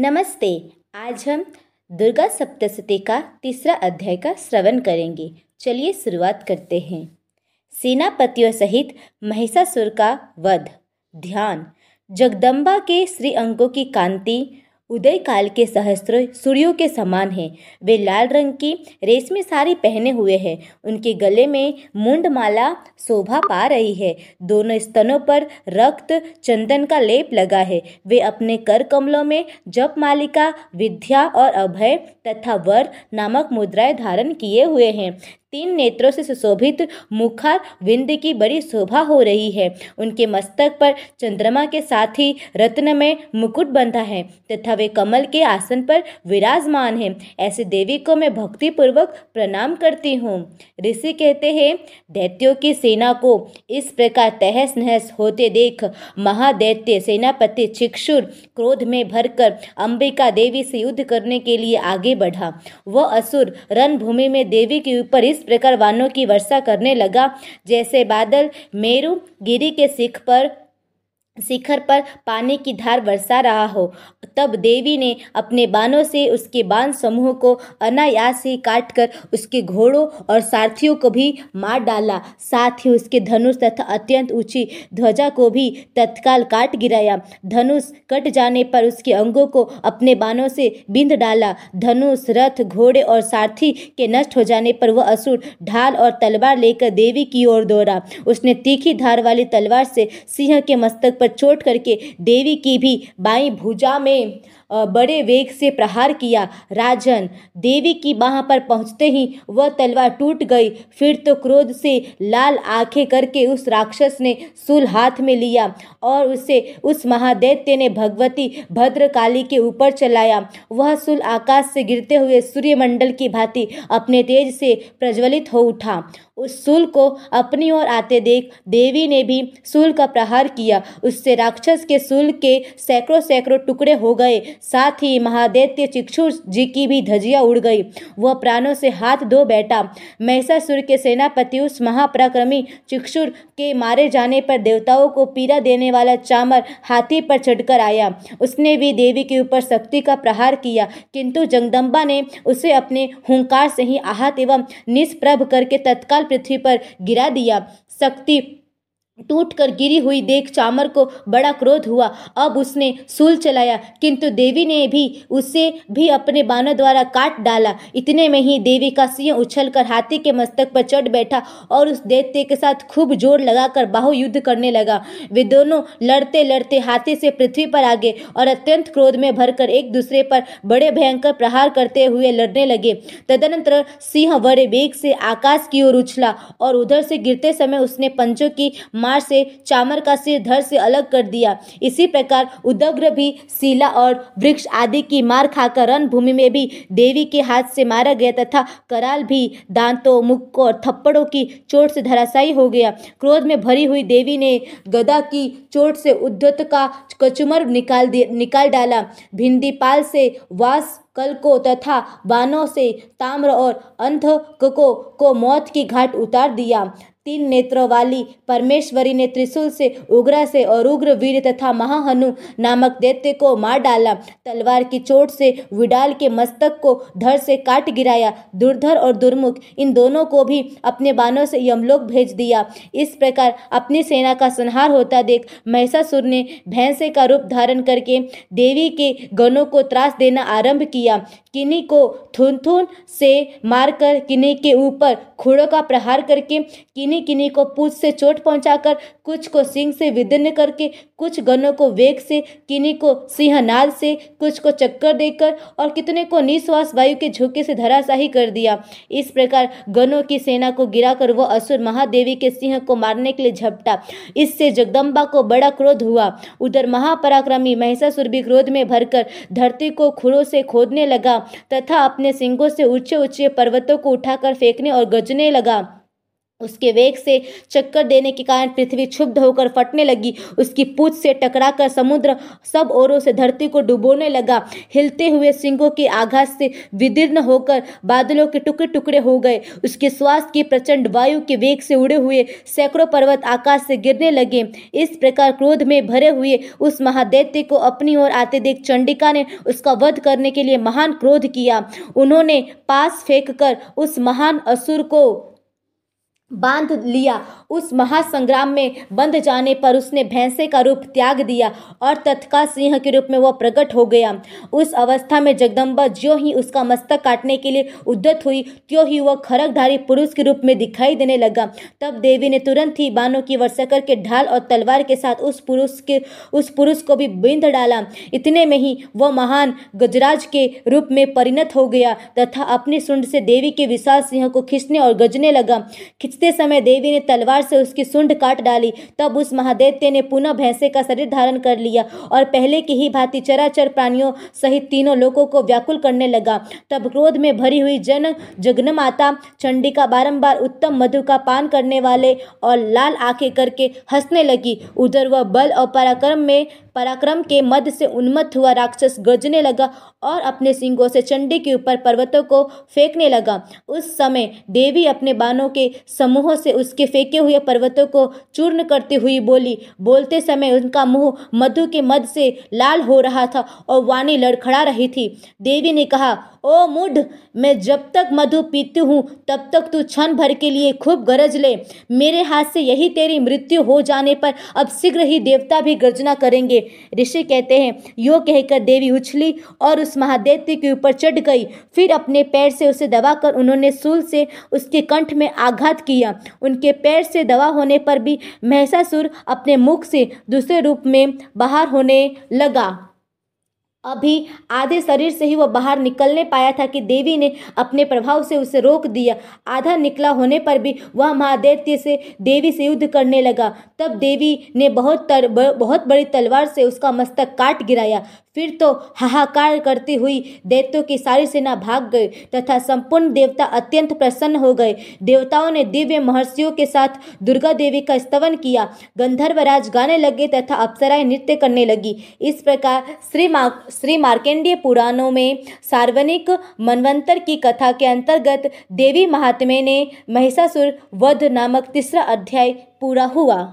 नमस्ते, आज हम दुर्गा सप्तशती का तीसरा अध्याय का श्रवण करेंगे। चलिए शुरुआत करते हैं। सेनापतियों सहित महिषासुर का वध, ध्यान। जगदम्बा के श्री अंगों की कांति उदय काल के सहस्त्र सूर्यों के समान हैं। वे लाल रंग की रेशमी साड़ी पहने हुए हैं। उनके गले में मुंडमाला शोभा पा रही है। दोनों स्तनों पर रक्त चंदन का लेप लगा है। वे अपने कर कमलों में जप मालिका, विद्या और अभय तथा वर नामक मुद्राएँ धारण किए हुए हैं। तीन नेत्रों से सुशोभित मुखार विंद की बड़ी शोभा हो रही है। उनके मस्तक पर चंद्रमा के साथ ही रत्न में मुकुट बंधा है तथा वे कमल के आसन पर विराजमान है। ऐसे देवी को मैं भक्ति पूर्वक प्रणाम करती हूँ। ऋषि कहते हैं, दैत्यों की सेना को इस प्रकार तहस नहस होते देख महादैत्य सेनापति चिक्षुर क्रोध में भरकर अंबिका देवी से युद्ध करने के लिए आगे बढ़ा। वह असुर रणभूमि में देवी के ऊपर इस इस प्रकार वानों की वर्षा करने लगा। जैसे बादल मेरु गिरी के सिख पर शिखर पर पानी की धार बरसा रहा हो, तब देवी ने अपने बाणों से उसके बाण समूह को अनायास ही काट कर उसके घोड़ों और सारथियों को भी मार डाला। साथ ही उसके धनुष तथा अत्यंत ऊँची ध्वजा को भी तत्काल काट गिराया। धनुष कट जाने पर उसके अंगों को अपने बाणों से बिंद डाला। धनुष, रथ, घोड़े और सारथी के नष्ट हो जाने पर वह असुर ढाल और तलवार लेकर देवी की ओर दौड़ा। उसने तीखी धार वाली तलवार से सिंह के मस्तक पर चोट करके देवी की भी बाई भुजा में बड़े वेग से प्रहार किया। राजन, देवी की बाह पर पहुँचते ही वह तलवार टूट गई। फिर तो क्रोध से लाल आँखें करके उस राक्षस ने सूल हाथ में लिया और उसे उस महादैत्य ने भगवती भद्रकाली के ऊपर चलाया। वह सूल आकाश से गिरते हुए सूर्यमंडल की भांति अपने तेज से प्रज्वलित हो उठा। उस सूल को अपनी ओर आते देख देवी ने भी सूल का प्रहार किया। उससे राक्षस के सूल के सैकड़ों सैकड़ों टुकड़े हो गए। साथ ही महादैत्य चिक्षुर जी की भी धजिया उड़ गई। वह प्राणों से हाथ धो बैठा। महिषासुर के सेनापति उस महापराक्रमी चिक्षुर के मारे जाने पर देवताओं को पीड़ा देने वाला चामर हाथी पर चढ़कर आया। उसने भी देवी के ऊपर शक्ति का प्रहार किया, किंतु जगदम्बा ने उसे अपने हुंकार से ही आहत एवं निष्प्रभ करके तत्काल पृथ्वी पर गिरा दिया। शक्ति टूट कर गिरी हुई देख चामर को बड़ा क्रोध हुआ। अब उसने सूल चलाया, किंतु देवी ने भी उसे भी अपने बाणों द्वारा काट डाला। इतने में ही देवी का सिंह उछलकर हाथी के मस्तक पर चढ़ बैठा और उस दैत्य के साथ खूब ज़ोर लगाकर बाहु युद्ध करने लगा। वे दोनों लड़ते लड़ते हाथी से पृथ्वी पर आगे और अत्यंत क्रोध में भरकर एक दूसरे पर बड़े भयंकर प्रहार करते हुए लड़ने लगे। तदनंतर सिंह बड़े वेग से आकाश की ओर उछला और उधर से गिरते समय उसने पंचों की मार से चामर का सिर धड़ से अलग कर दिया। इसी प्रकार उदग्र भी शिला और वृक्ष आदि की मार खाकर रणभूमि में भी देवी के हाथ से मारा गया तथा कराल भी दांतों मुक्कों और थप्पड़ों की चोट से धराशायी हो गया। क्रोध में भरी हुई देवी ने गदा की चोट से उद्धत का कचुमर निकाल निकाल डाला। भिंदीपाल से वास कल को तथा बानों से ताम्र और अंध को, को मौत की घाट उतार दिया। तीन नेत्रों वाली परमेश्वरी ने त्रिशूल से, उग्र से और उग्र वीर तथा महाहनु नामक दैत्य को मार डाला। तलवार की चोट से विडाल के मस्तक को धर से काट गिराया। दुर्धर और दुर्मुख, इन दोनों को भी अपने बानों से यमलोक भेज दिया। इस प्रकार अपनी सेना का संहार होता देख महिषासुर ने भैंसे का रूप धारण करके देवी के गणों को त्रास देना आरंभ किया। किन्हीं को थुन थुन से मारकर, किन्हीं के ऊपर खुड़ों का प्रहार करके, किन्हीं किन्हीं को पूछ से चोट पहुंचाकर, कुछ को सिंह से विदन्न करके, कुछ गनों को वेग से, किन्हीं को सिंहनाद से, कुछ को चक्कर देकर और कितने को निश्वास वायु के झोंके से धराशाही कर दिया। इस प्रकार गनों की सेना को गिराकर वह असुर महादेवी के सिंह को मारने के लिए झपटा। इससे जगदम्बा को बड़ा क्रोध हुआ। उधर महापराक्रमी महिषासुर भी क्रोध में भरकर धरती को खुरों से खोदने लगा। तथा अपने सिंगों से ऊँचे ऊँचे पर्वतों को उठाकर फेंकने और गजने लगा। उसके वेग से चक्कर देने के कारण पृथ्वी क्षुब्ध होकर फटने लगी। उसकी पूछ से टकराकर समुद्र सब ओरों से धरती को डुबोने लगा। हिलते हुए सिंगों के आघात से विदीर्ण होकर बादलों के टुकड़े टुकड़े हो गए। उसके श्वास की प्रचंड वायु के वेग से उड़े हुए सैकड़ों पर्वत आकाश से गिरने लगे। इस प्रकार क्रोध में भरे हुए उस महादैत्य को अपनी ओर आते देख चंडिका ने उसका वध करने के लिए महान क्रोध किया। उन्होंने पास फेंक कर उस महान असुर को बाँध लिया। उस महासंग्राम में बंध जाने पर उसने भैंसे का रूप त्याग दिया और तत्काल सिंह के रूप में वह प्रकट हो गया। उस अवस्था में जगदम्बा जो ही उसका मस्तक काटने के लिए उद्यत हुई, त्यों ही वह खरकधारी पुरुष के रूप में दिखाई देने लगा। तब देवी ने तुरंत ही बानों की वर्षा करके ढाल और तलवार के साथ उस पुरुष के, उस पुरुष को भी बिंद डाला। इतने में ही वह महान गजराज के रूप में परिणत हो गया तथा अपनी सुंड से देवी के विशाल सिंह को खींचने और गजने लगा। खींचते समय देवी ने तलवार से उसकी सुंड काट डाली। तब उस महादैत्य ने पुनः भैंसे का शरीर धारण कर लिया और पहले की ही भांति चराचर प्राणियों सहित तीनों लोगों को व्याकुल करने लगा। तब क्रोध में भरी हुई जन जगन माता चंडिका बारंबार उत्तम मधु का पान करने वाले और लाल आँखें करके हंसने लगी। उधर वह बल और पराक्रम में, पराक्रम के मद से उन्मत्त हुआ राक्षस गरजने लगा और अपने सिंगों से चंडी के ऊपर पर्वतों को फेंकने लगा। उस समय देवी अपने बाणों के समूहों से उसके फेंके हुए पर्वतों को चूर्ण करती हुई बोली। बोलते समय उनका मुँह मधु के मद से लाल हो रहा था और वाणी लड़खड़ा रही थी। देवी ने कहा ओ मुड मैं जब तक मधु पीती हूँ, तब तक तू क्षण भर के लिए खूब गरज ले। मेरे हाथ से यही तेरी मृत्यु हो जाने पर अब शीघ्र ही देवता भी गर्जना करेंगे। ऋषि कहते हैं, यो कहकर देवी उछली और उस महादैत्य के ऊपर चढ़ गई। फिर अपने पैर से उसे दबाकर उन्होंने सूल से उसके कंठ में आघात किया। उनके पैर से दवा होने पर भी महसासुर अपने मुख से दूसरे रूप में बाहर होने लगा। अभी आधे शरीर से ही वह बाहर निकलने पाया था कि देवी ने अपने प्रभाव से उसे रोक दिया। आधा निकला होने पर भी वह महादैत्य से देवी से युद्ध करने लगा। तब देवी ने बहुत तर बहुत बड़ी तलवार से उसका मस्तक काट गिराया। फिर तो हाहाकार करती हुई दैत्यों की सारी सेना भाग गई तथा संपूर्ण देवता अत्यंत प्रसन्न हो गए। देवताओं ने दिव्य महर्षियों के साथ दुर्गा देवी का स्तवन किया। गंधर्वराज गाने लगे तथा अप्सराएँ नृत्य करने लगी। इस प्रकार श्री मा श्री मार्केंडीय पुराणों में सार्वनिक मनवंतर की कथा के अंतर्गत देवी महात्म्य ने महिषासुर वध नामक तीसरा अध्याय पूरा हुआ।